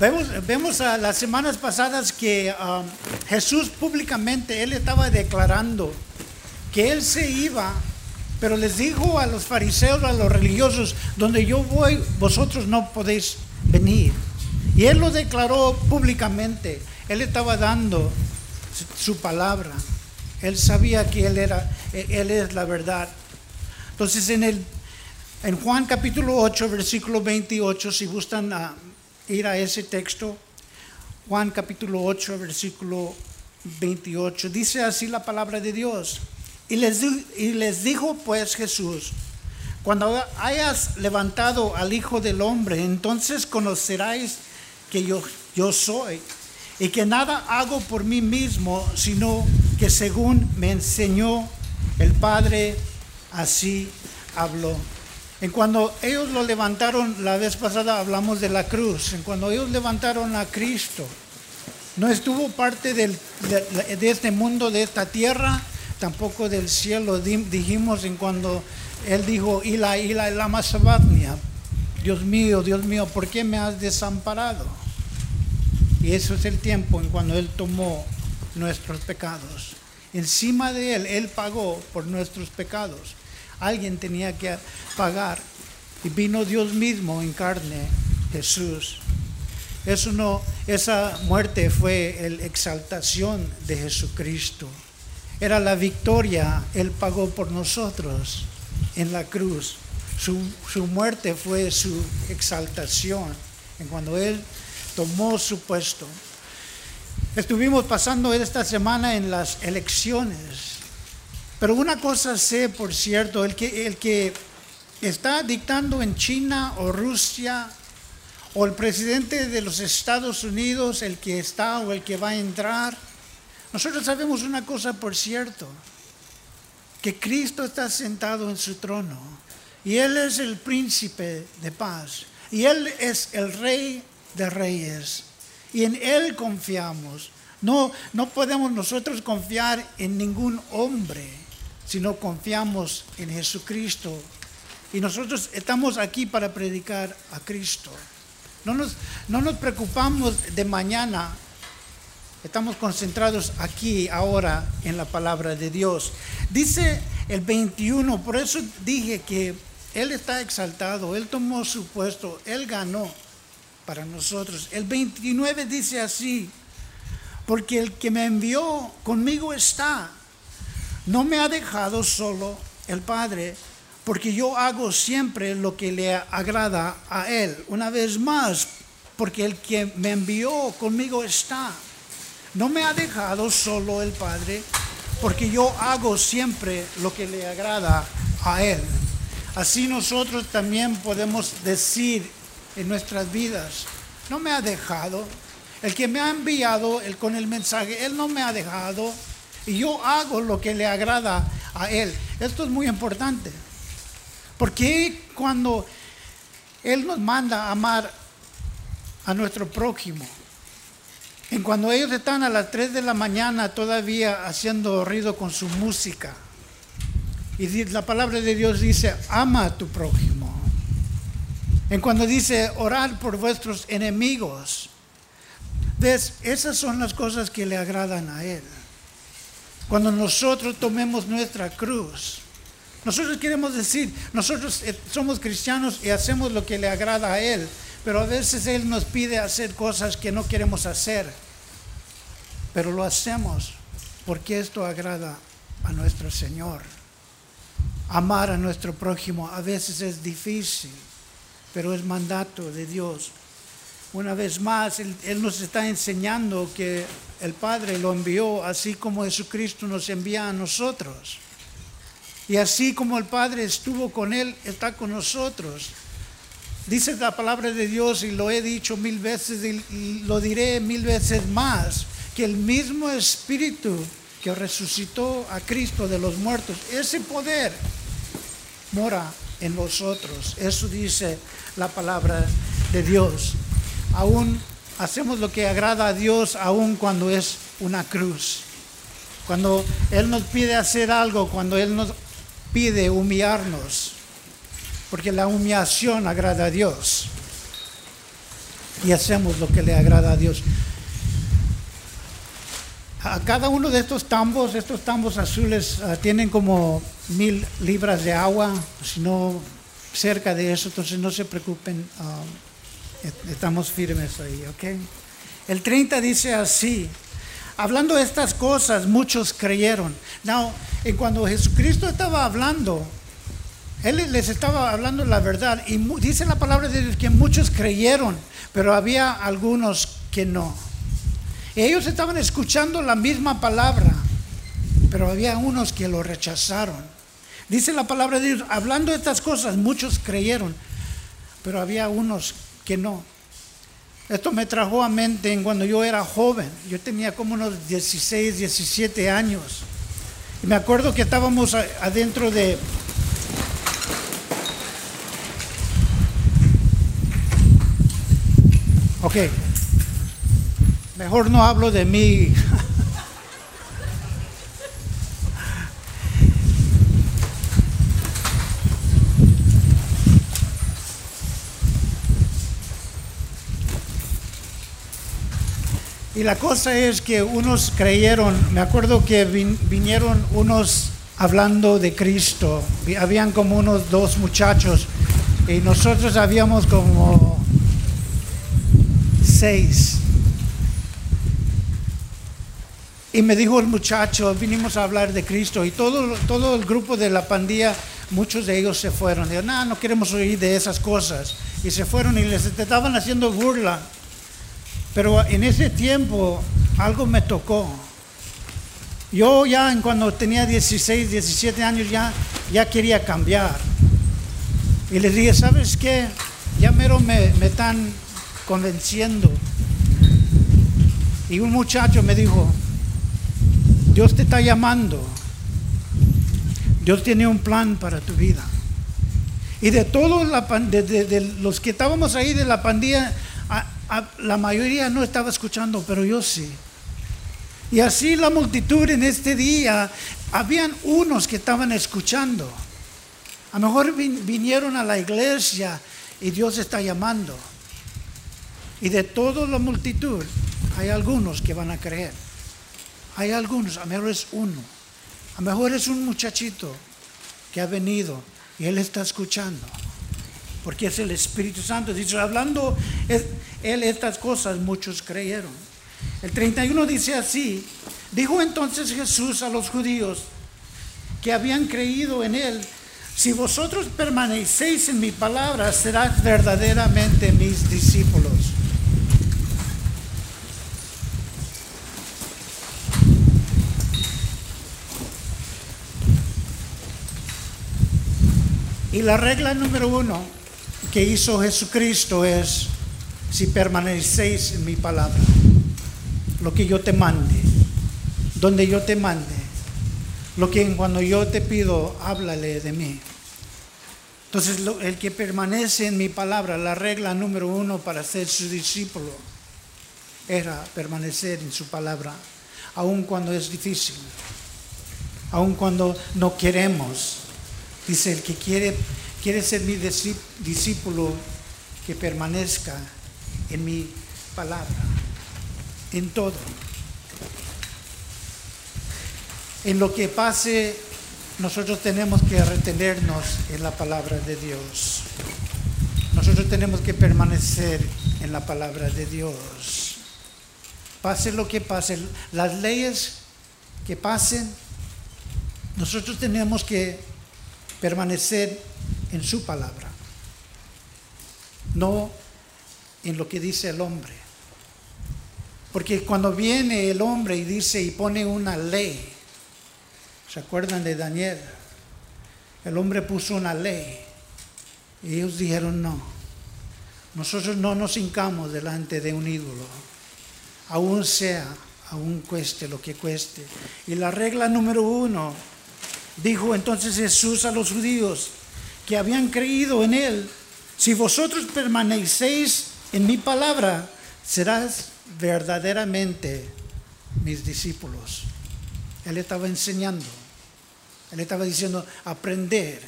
Vemos, vemos a las semanas pasadas que um, Jesús públicamente, él estaba declarando que él se iba, pero les dijo a los fariseos, a los religiosos, donde yo voy, vosotros no podéis venir. Y él lo declaró públicamente, él estaba dando su palabra, él sabía que él era, él es la verdad. Entonces en el en Juan capítulo 8, versículo 28, si gustan a ir a ese texto, Juan capítulo 8, versículo 28, dice así la palabra de Dios. Y les, y les dijo pues Jesús, cuando hayas levantado al Hijo del Hombre, entonces conoceráis que yo, yo soy y que nada hago por mí mismo, sino que según me enseñó el Padre, así habló. En cuando ellos lo levantaron, la vez pasada hablamos de la cruz, en cuando ellos levantaron a Cristo, no estuvo parte del, de, este mundo, de esta tierra, tampoco del cielo. Dijimos en cuando Él dijo, Dios mío, Dios mío, ¿por qué me has desamparado? Y eso es el tiempo en cuando Él tomó nuestros pecados. Encima de Él, Él pagó por nuestros pecados alguien tenía que pagar. Y vino Dios mismo en carne, Jesús. Esa muerte fue la exaltación de Jesucristo. Era la victoria, Él pagó por nosotros en la cruz. Su muerte fue su exaltación. En cuando Él tomó su puesto. Estuvimos pasando esta semana en las elecciones pero una cosa sé, por cierto, el que, el que está dictando en China o Rusia, o el presidente de los Estados Unidos, el que está o el que va a entrar, nosotros sabemos una cosa, por cierto, que Cristo está sentado en su trono y Él es el príncipe de paz y Él es el rey de reyes y en Él confiamos. No, no podemos nosotros confiar en ningún hombre sino confiamos en Jesucristo. Y nosotros estamos aquí para predicar a Cristo. No nos, no nos preocupamos de mañana, estamos concentrados aquí, ahora, en la palabra de Dios. Dice el 21, por eso dije que Él está exaltado, Él tomó su puesto, Él ganó para nosotros. El 29 dice así, porque el que me envió conmigo está no me ha dejado solo el Padre, porque yo hago siempre lo que le agrada a Él. Una vez más, porque el que me envió conmigo está. No me ha dejado solo el Padre, porque yo hago siempre lo que le agrada a Él. Así nosotros también podemos decir en nuestras vidas, no me ha dejado. El que me ha enviado el, con el mensaje, Él no me ha dejado y yo hago lo que le agrada a Él. Esto es muy importante. Porque cuando Él nos manda a amar a nuestro prójimo, en cuando ellos están a las 3 de la mañana todavía haciendo ruido con su música, y la palabra de Dios dice, ama a tu prójimo. En cuando dice, orar por vuestros enemigos. Esas son las cosas que le agradan a Él. Cuando nosotros tomemos nuestra cruz, nosotros queremos decir, nosotros eh, somos cristianos y hacemos lo que le agrada a Él, pero a veces Él nos pide hacer cosas que no queremos hacer, pero lo hacemos porque esto agrada a nuestro Señor. Amar a nuestro prójimo a veces es difícil, pero es mandato de Dios. Una vez más, Él, Él nos está enseñando que el Padre lo envió así como Jesucristo nos envía a nosotros. Y así como el Padre estuvo con Él, está con nosotros. Dice la palabra de Dios, y lo he dicho mil veces y lo diré mil veces más, que el mismo Espíritu que resucitó a Cristo de los muertos, ese poder mora en vosotros. Eso dice la palabra de Dios. Aún hacemos lo que agrada a Dios aun cuando es una cruz. Cuando Él nos pide hacer algo, cuando Él nos pide humillarnos, porque la humillación agrada a Dios. y hacemos lo que le agrada a Dios. A cada uno de estos tambos, estos tambos azules, uh, tienen como mil libras de agua, si no cerca de eso, entonces no se preocupen, um, estamos firmes ahí, ¿ok? El 30 dice así, hablando de estas cosas, muchos creyeron. Now, en cuando Jesucristo estaba hablando, Él les estaba hablando la verdad y dice la palabra de Dios que muchos creyeron, pero había algunos que no. Ellos estaban escuchando la misma palabra, pero había unos que lo rechazaron. Dice la palabra de Dios, hablando de estas cosas, muchos creyeron, pero había unos que no. Esto me trajo a mente en cuando yo era joven. Yo tenía como unos 16, 17 años. Y me acuerdo que estábamos adentro de... Ok. Mejor no hablo de mí. Y la cosa es que unos creyeron, me acuerdo que vinieron unos hablando de Cristo, habían como unos dos muchachos y nosotros habíamos como seis. Y me dijo el muchacho, vinimos a hablar de Cristo y todo, todo el grupo de la pandilla, muchos de ellos se fueron. Dijeron, no, no queremos oír de esas cosas. Y se fueron y les estaban haciendo burla. Pero en ese tiempo algo me tocó. Yo ya cuando tenía 16, 17 años ya, ya quería cambiar. Y les dije, ¿sabes qué? Ya mero me, me están convenciendo. Y un muchacho me dijo, Dios te está llamando. Dios tiene un plan para tu vida. Y de todos los que estábamos ahí de la pandilla, la mayoría no estaba escuchando, pero yo sí. Y así la multitud en este día, habían unos que estaban escuchando. A lo mejor vinieron a la iglesia y Dios está llamando. Y de toda la multitud hay algunos que van a creer. Hay algunos, a lo mejor es uno, a lo mejor es un muchachito que ha venido y él está escuchando, porque es el Espíritu Santo. Dice, hablando él estas cosas, muchos creyeron. El 31 dice así, dijo entonces Jesús a los judíos que habían creído en él, si vosotros permanecéis en mi palabra, serás verdaderamente mis discípulos. Y la regla número uno que hizo Jesucristo es, si permanecéis en mi palabra, lo que yo te mande, donde yo te mande, lo que cuando yo te pido, háblale de mí. Entonces, el que permanece en mi palabra, la regla número uno para ser su discípulo, era permanecer en su palabra, aun cuando es difícil, aun cuando no queremos Dice, el que quiere, quiere ser mi discípulo, que permanezca en mi palabra, en todo. En lo que pase, nosotros tenemos que retenernos en la palabra de Dios. Nosotros tenemos que permanecer en la palabra de Dios. Pase lo que pase, las leyes que pasen, nosotros tenemos que permanecer en su palabra, no en lo que dice el hombre. Porque cuando viene el hombre y dice y pone una ley, ¿se acuerdan de Daniel? El hombre puso una ley y ellos dijeron no. Nosotros no nos hincamos delante de un ídolo, aún sea, aún cueste lo que cueste. Y la regla número uno Dijo entonces Jesús a los judíos que habían creído en él, si vosotros permanecéis en mi palabra, serás verdaderamente mis discípulos. Él estaba enseñando, él estaba diciendo, aprender.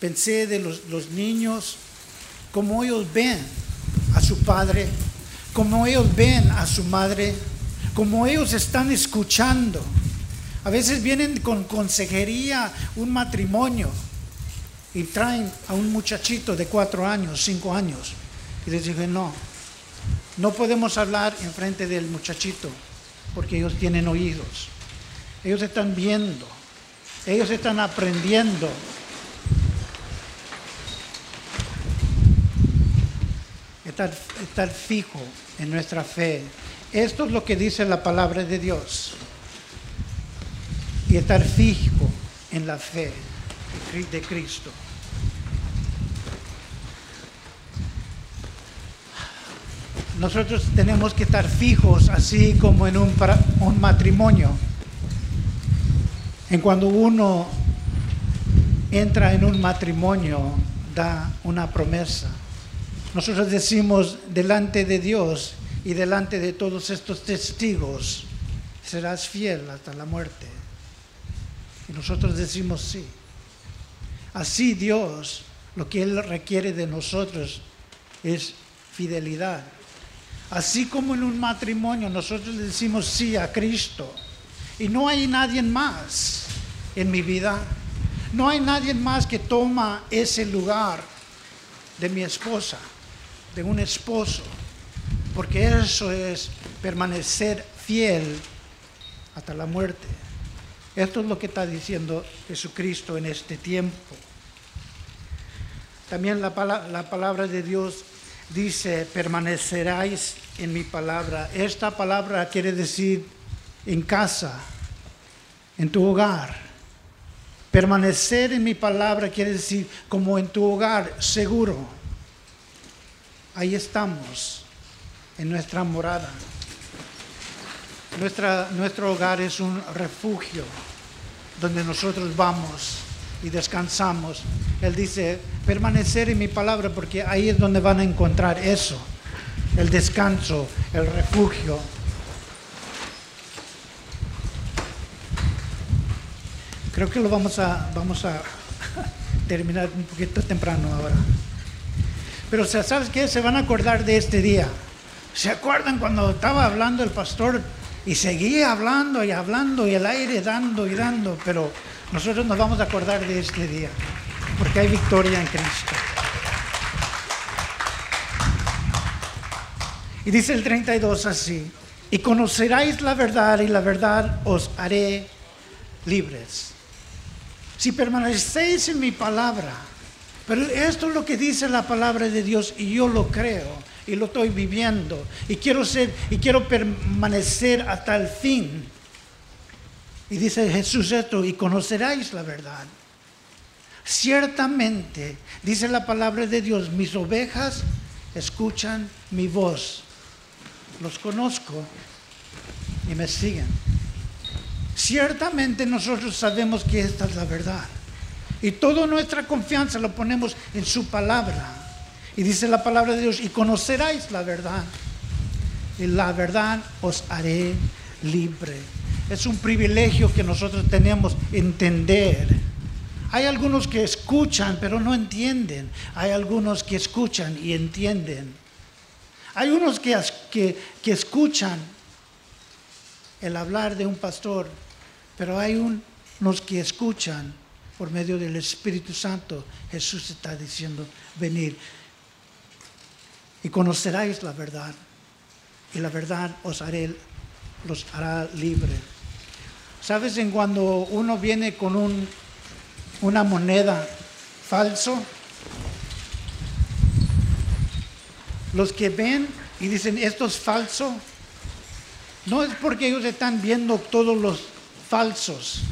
Pensé de los, los niños, como ellos ven, a su padre, como ellos ven a su madre, como ellos están escuchando. A veces vienen con consejería un matrimonio y traen a un muchachito de cuatro años, cinco años. Y les dije, no, no podemos hablar en frente del muchachito porque ellos tienen oídos. Ellos están viendo, ellos están aprendiendo. Estar, estar fijo en nuestra fe. Esto es lo que dice la palabra de Dios. Y estar fijo en la fe de Cristo. Nosotros tenemos que estar fijos, así como en un, un matrimonio. En cuando uno entra en un matrimonio, da una promesa. Nosotros decimos delante de Dios y delante de todos estos testigos, serás fiel hasta la muerte. Y nosotros decimos sí. Así Dios, lo que Él requiere de nosotros es fidelidad. Así como en un matrimonio nosotros le decimos sí a Cristo y no hay nadie más en mi vida, no hay nadie más que toma ese lugar de mi esposa, de un esposo, porque eso es permanecer fiel hasta la muerte. Esto es lo que está diciendo Jesucristo en este tiempo. También la, palabra de Dios dice, permaneceráis en mi palabra. Esta palabra quiere decir en casa, en tu hogar. Permanecer en mi palabra quiere decir como en tu hogar, seguro. Ahí estamos, en nuestra morada. Nuestra, nuestro hogar es un refugio donde nosotros vamos y descansamos. Él dice, permanecer en mi palabra porque ahí es donde van a encontrar eso, el descanso, el refugio. Creo que lo vamos a, vamos a terminar un poquito temprano ahora. Pero ¿sabes qué? Se van a acordar de este día. ¿Se acuerdan cuando estaba hablando el pastor y seguía hablando y hablando y el aire dando y dando? Pero nosotros nos vamos a acordar de este día, porque hay victoria en Cristo. Y dice el 32 así, y conoceráis la verdad y la verdad os haré libres. Si permanecéis en mi palabra, pero esto es lo que dice la palabra de Dios y yo lo creo y lo estoy viviendo y quiero ser y quiero permanecer hasta el fin. Y dice Jesús esto, y conoceráis la verdad. Ciertamente, dice la palabra de Dios, mis ovejas escuchan mi voz. Los conozco y me siguen. Ciertamente nosotros sabemos que esta es la verdad. Y toda nuestra confianza lo ponemos en su palabra. Y dice la palabra de Dios, y conoceráis la verdad. Y la verdad os haré libre. Es un privilegio que nosotros tenemos entender. Hay algunos que escuchan pero no entienden. Hay algunos que escuchan y entienden. Hay unos que, que, escuchan el hablar de un pastor, pero hay unos que escuchan por medio del Espíritu Santo. Jesús está diciendo, venir y conoceráis la verdad y la verdad os haré, los hará libre. ¿Sabes en cuando uno viene con un, una moneda falso? Los que ven y dicen esto es falso, no es porque ellos están viendo todos los falsos.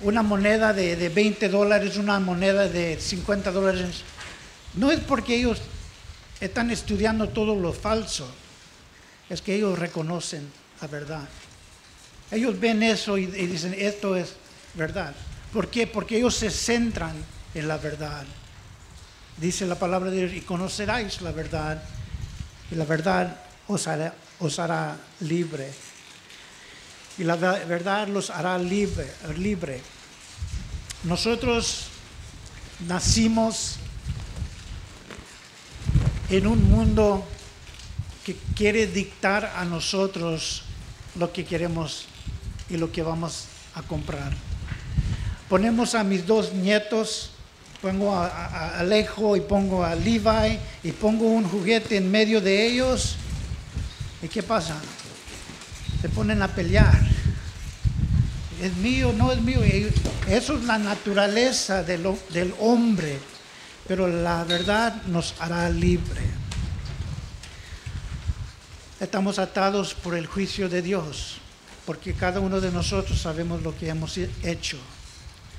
Una moneda de, de 20 dólares, una moneda de 50 dólares. No es porque ellos están estudiando todo lo falso, es que ellos reconocen la verdad. Ellos ven eso y, dicen, esto es verdad. ¿Por qué? Porque ellos se centran en la verdad. Dice la palabra de Dios, y conoceráis la verdad, y la verdad os hará, libre. Y la verdad los hará libre, libre. Nosotros nacimos en un mundo que quiere dictar a nosotros lo que queremos y lo que vamos a comprar. Ponemos a mis dos nietos, pongo a, Alejo y pongo a Levi y pongo un juguete en medio de ellos. ¿Y qué pasa? Se ponen a pelear. Es mío, no es mío. Eso es la naturaleza del hombre, pero la verdad nos hará libre. Estamos atados por el juicio de Dios, porque cada uno de nosotros sabemos lo que hemos hecho.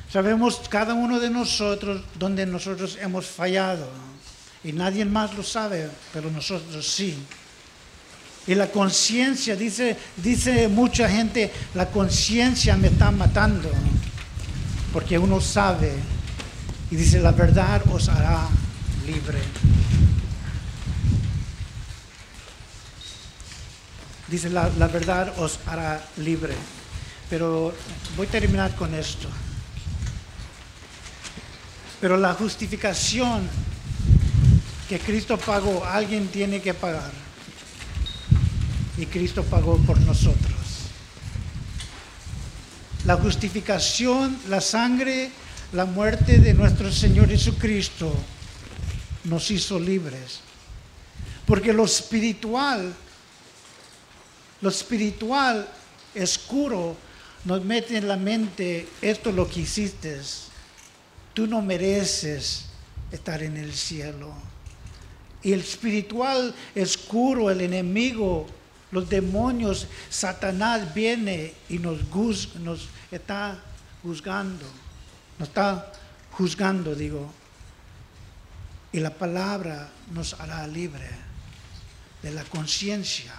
Sabemos cada uno de nosotros donde nosotros hemos fallado. Y nadie más lo sabe, pero nosotros sí. Y la conciencia, dice, dice mucha gente, la conciencia me está matando. Porque uno sabe. Y dice, la verdad os hará libre. Dice, la, verdad os hará libre. Pero voy a terminar con esto. Pero la justificación que Cristo pagó, alguien tiene que pagar. Y Cristo pagó por nosotros. La justificación, la sangre, la muerte de nuestro Señor Jesucristo nos hizo libres. Porque lo espiritual lo espiritual oscuro nos mete en la mente, esto es lo que hiciste, tú no mereces estar en el cielo. Y el espiritual oscuro, el enemigo, los demonios, Satanás viene y nos, nos está juzgando, nos está juzgando, digo. Y la palabra nos hará libre de la conciencia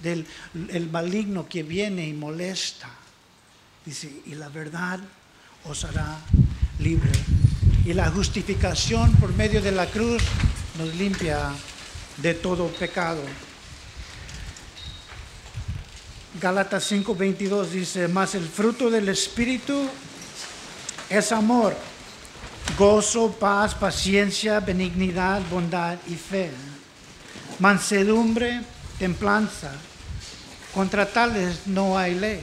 del el maligno que viene y molesta. Dice, y la verdad os hará libre. Y la justificación por medio de la cruz nos limpia de todo pecado. Gálatas 5:22 dice, más el fruto del Espíritu es amor, gozo, paz, paciencia, benignidad, bondad y fe, mansedumbre, templanza contra tales no hay ley.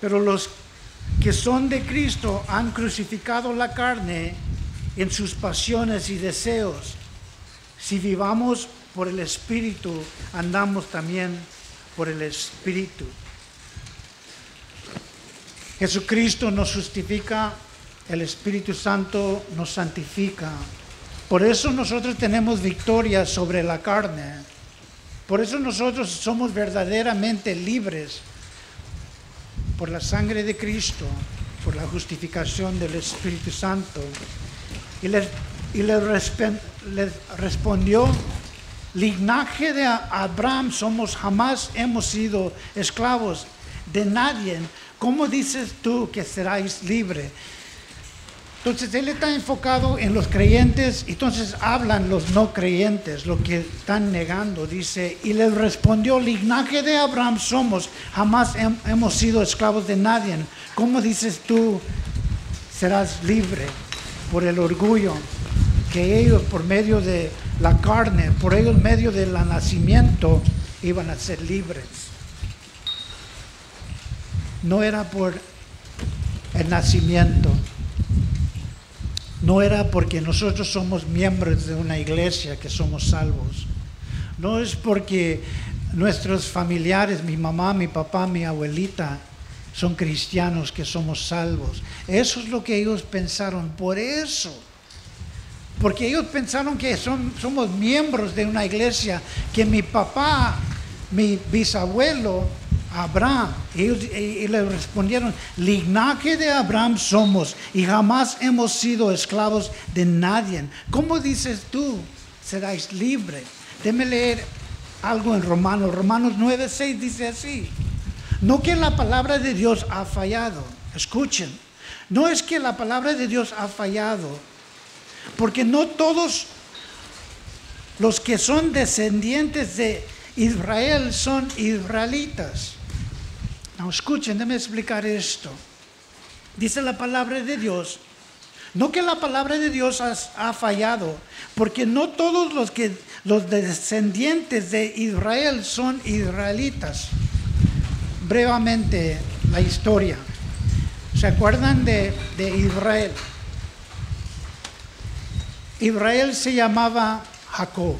Pero los que son de Cristo han crucificado la carne en sus pasiones y deseos. Si vivamos por el Espíritu, andamos también por el Espíritu. Jesucristo nos justifica, el Espíritu Santo nos santifica. Por eso nosotros tenemos victoria sobre la carne por eso nosotros somos verdaderamente libres por la sangre de Cristo, por la justificación del Espíritu Santo. Y le respondió, linaje de Abraham somos, jamás hemos sido esclavos de nadie. ¿Cómo dices tú que seráis libres? Entonces él está enfocado en los creyentes, entonces hablan los no creyentes, lo que están negando. Dice, y le respondió, linaje de Abraham somos, jamás hemos sido esclavos de nadie. ¿Cómo dices tú serás libre por el orgullo que ellos por medio de la carne, por ellos medio del nacimiento, iban a ser libres? No era por el nacimiento no era porque nosotros somos miembros de una iglesia que somos salvos. No es porque nuestros familiares, mi mamá, mi papá, mi abuelita, son cristianos que somos salvos. Eso es lo que ellos pensaron. Por eso. Porque ellos pensaron que son, somos miembros de una iglesia, que mi papá, mi bisabuelo, Abraham. Y, le respondieron, linaje de Abraham somos y jamás hemos sido esclavos de nadie. ¿Cómo dices tú? Seráis libre. Déme leer algo en Romanos. Romanos 9:6 dice así. No que la palabra de Dios ha fallado. Escuchen. No es que la palabra de Dios ha fallado. Porque no todos los que son descendientes de Israel son israelitas escuchen, déjenme explicar esto. Dice la palabra de Dios, No que la palabra de Dios ha fallado, porque no todos los que los descendientes de Israel son israelitas. Brevemente la historia. ¿Se acuerdan de Israel? Israel se llamaba Jacob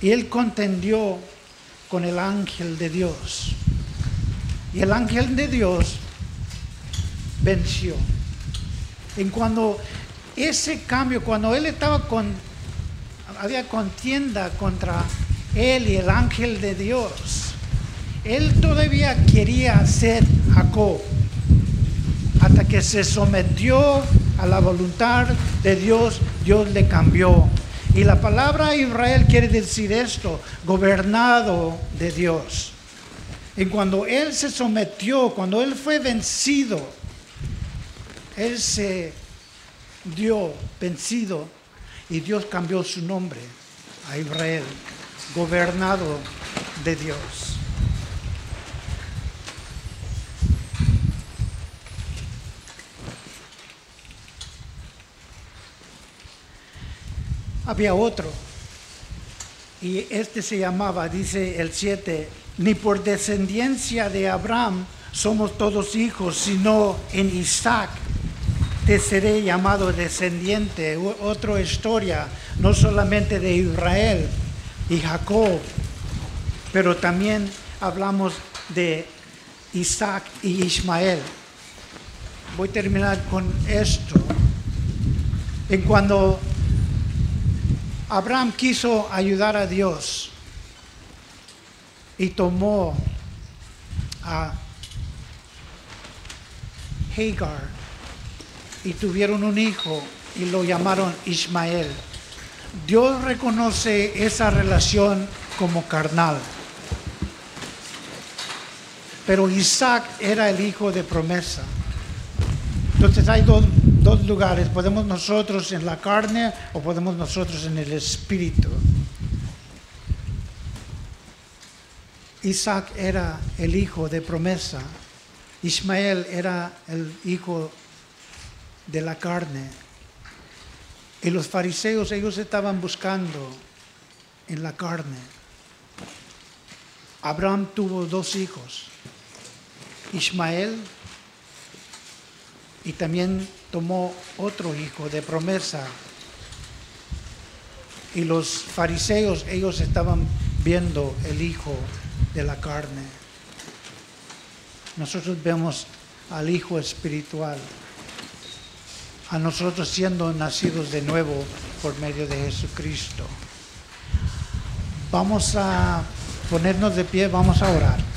y él contendió con el ángel de Dios. Y el ángel de Dios venció. En cuando ese cambio, cuando él estaba con, había contienda contra él y el ángel de Dios, él todavía quería ser Jacob, hasta que se sometió a la voluntad de Dios, Dios le cambió. Y la palabra Israel quiere decir esto, gobernado de Dios. Y cuando él se sometió, cuando él fue vencido, él se dio vencido y Dios cambió su nombre a Israel, gobernado de Dios. Había otro, y este se llamaba, dice el 7, ni por descendencia de Abraham somos todos hijos, sino en Isaac te seré llamado descendiente. Otra historia, no solamente de Israel y Jacob, pero también hablamos de Isaac y Ismael. Voy a terminar con esto. En cuando Abraham quiso ayudar a Dios y tomó a Hagar y tuvieron un hijo y lo llamaron Ismael. Dios reconoce esa relación como carnal. Pero Isaac era el hijo de promesa. Entonces hay dos, dos lugares. Podemos nosotros en la carne o podemos nosotros en el espíritu. Isaac era el hijo de promesa. Ismael era el hijo de la carne. Y los fariseos, ellos estaban buscando en la carne. Abraham tuvo dos hijos, Ismael y también tomó otro hijo de promesa. Y los fariseos, ellos estaban viendo el hijo de la carne. Nosotros vemos al hijo espiritual a nosotros siendo nacidos de nuevo por medio de Jesucristo. Vamos a ponernos de pie, vamos a orar.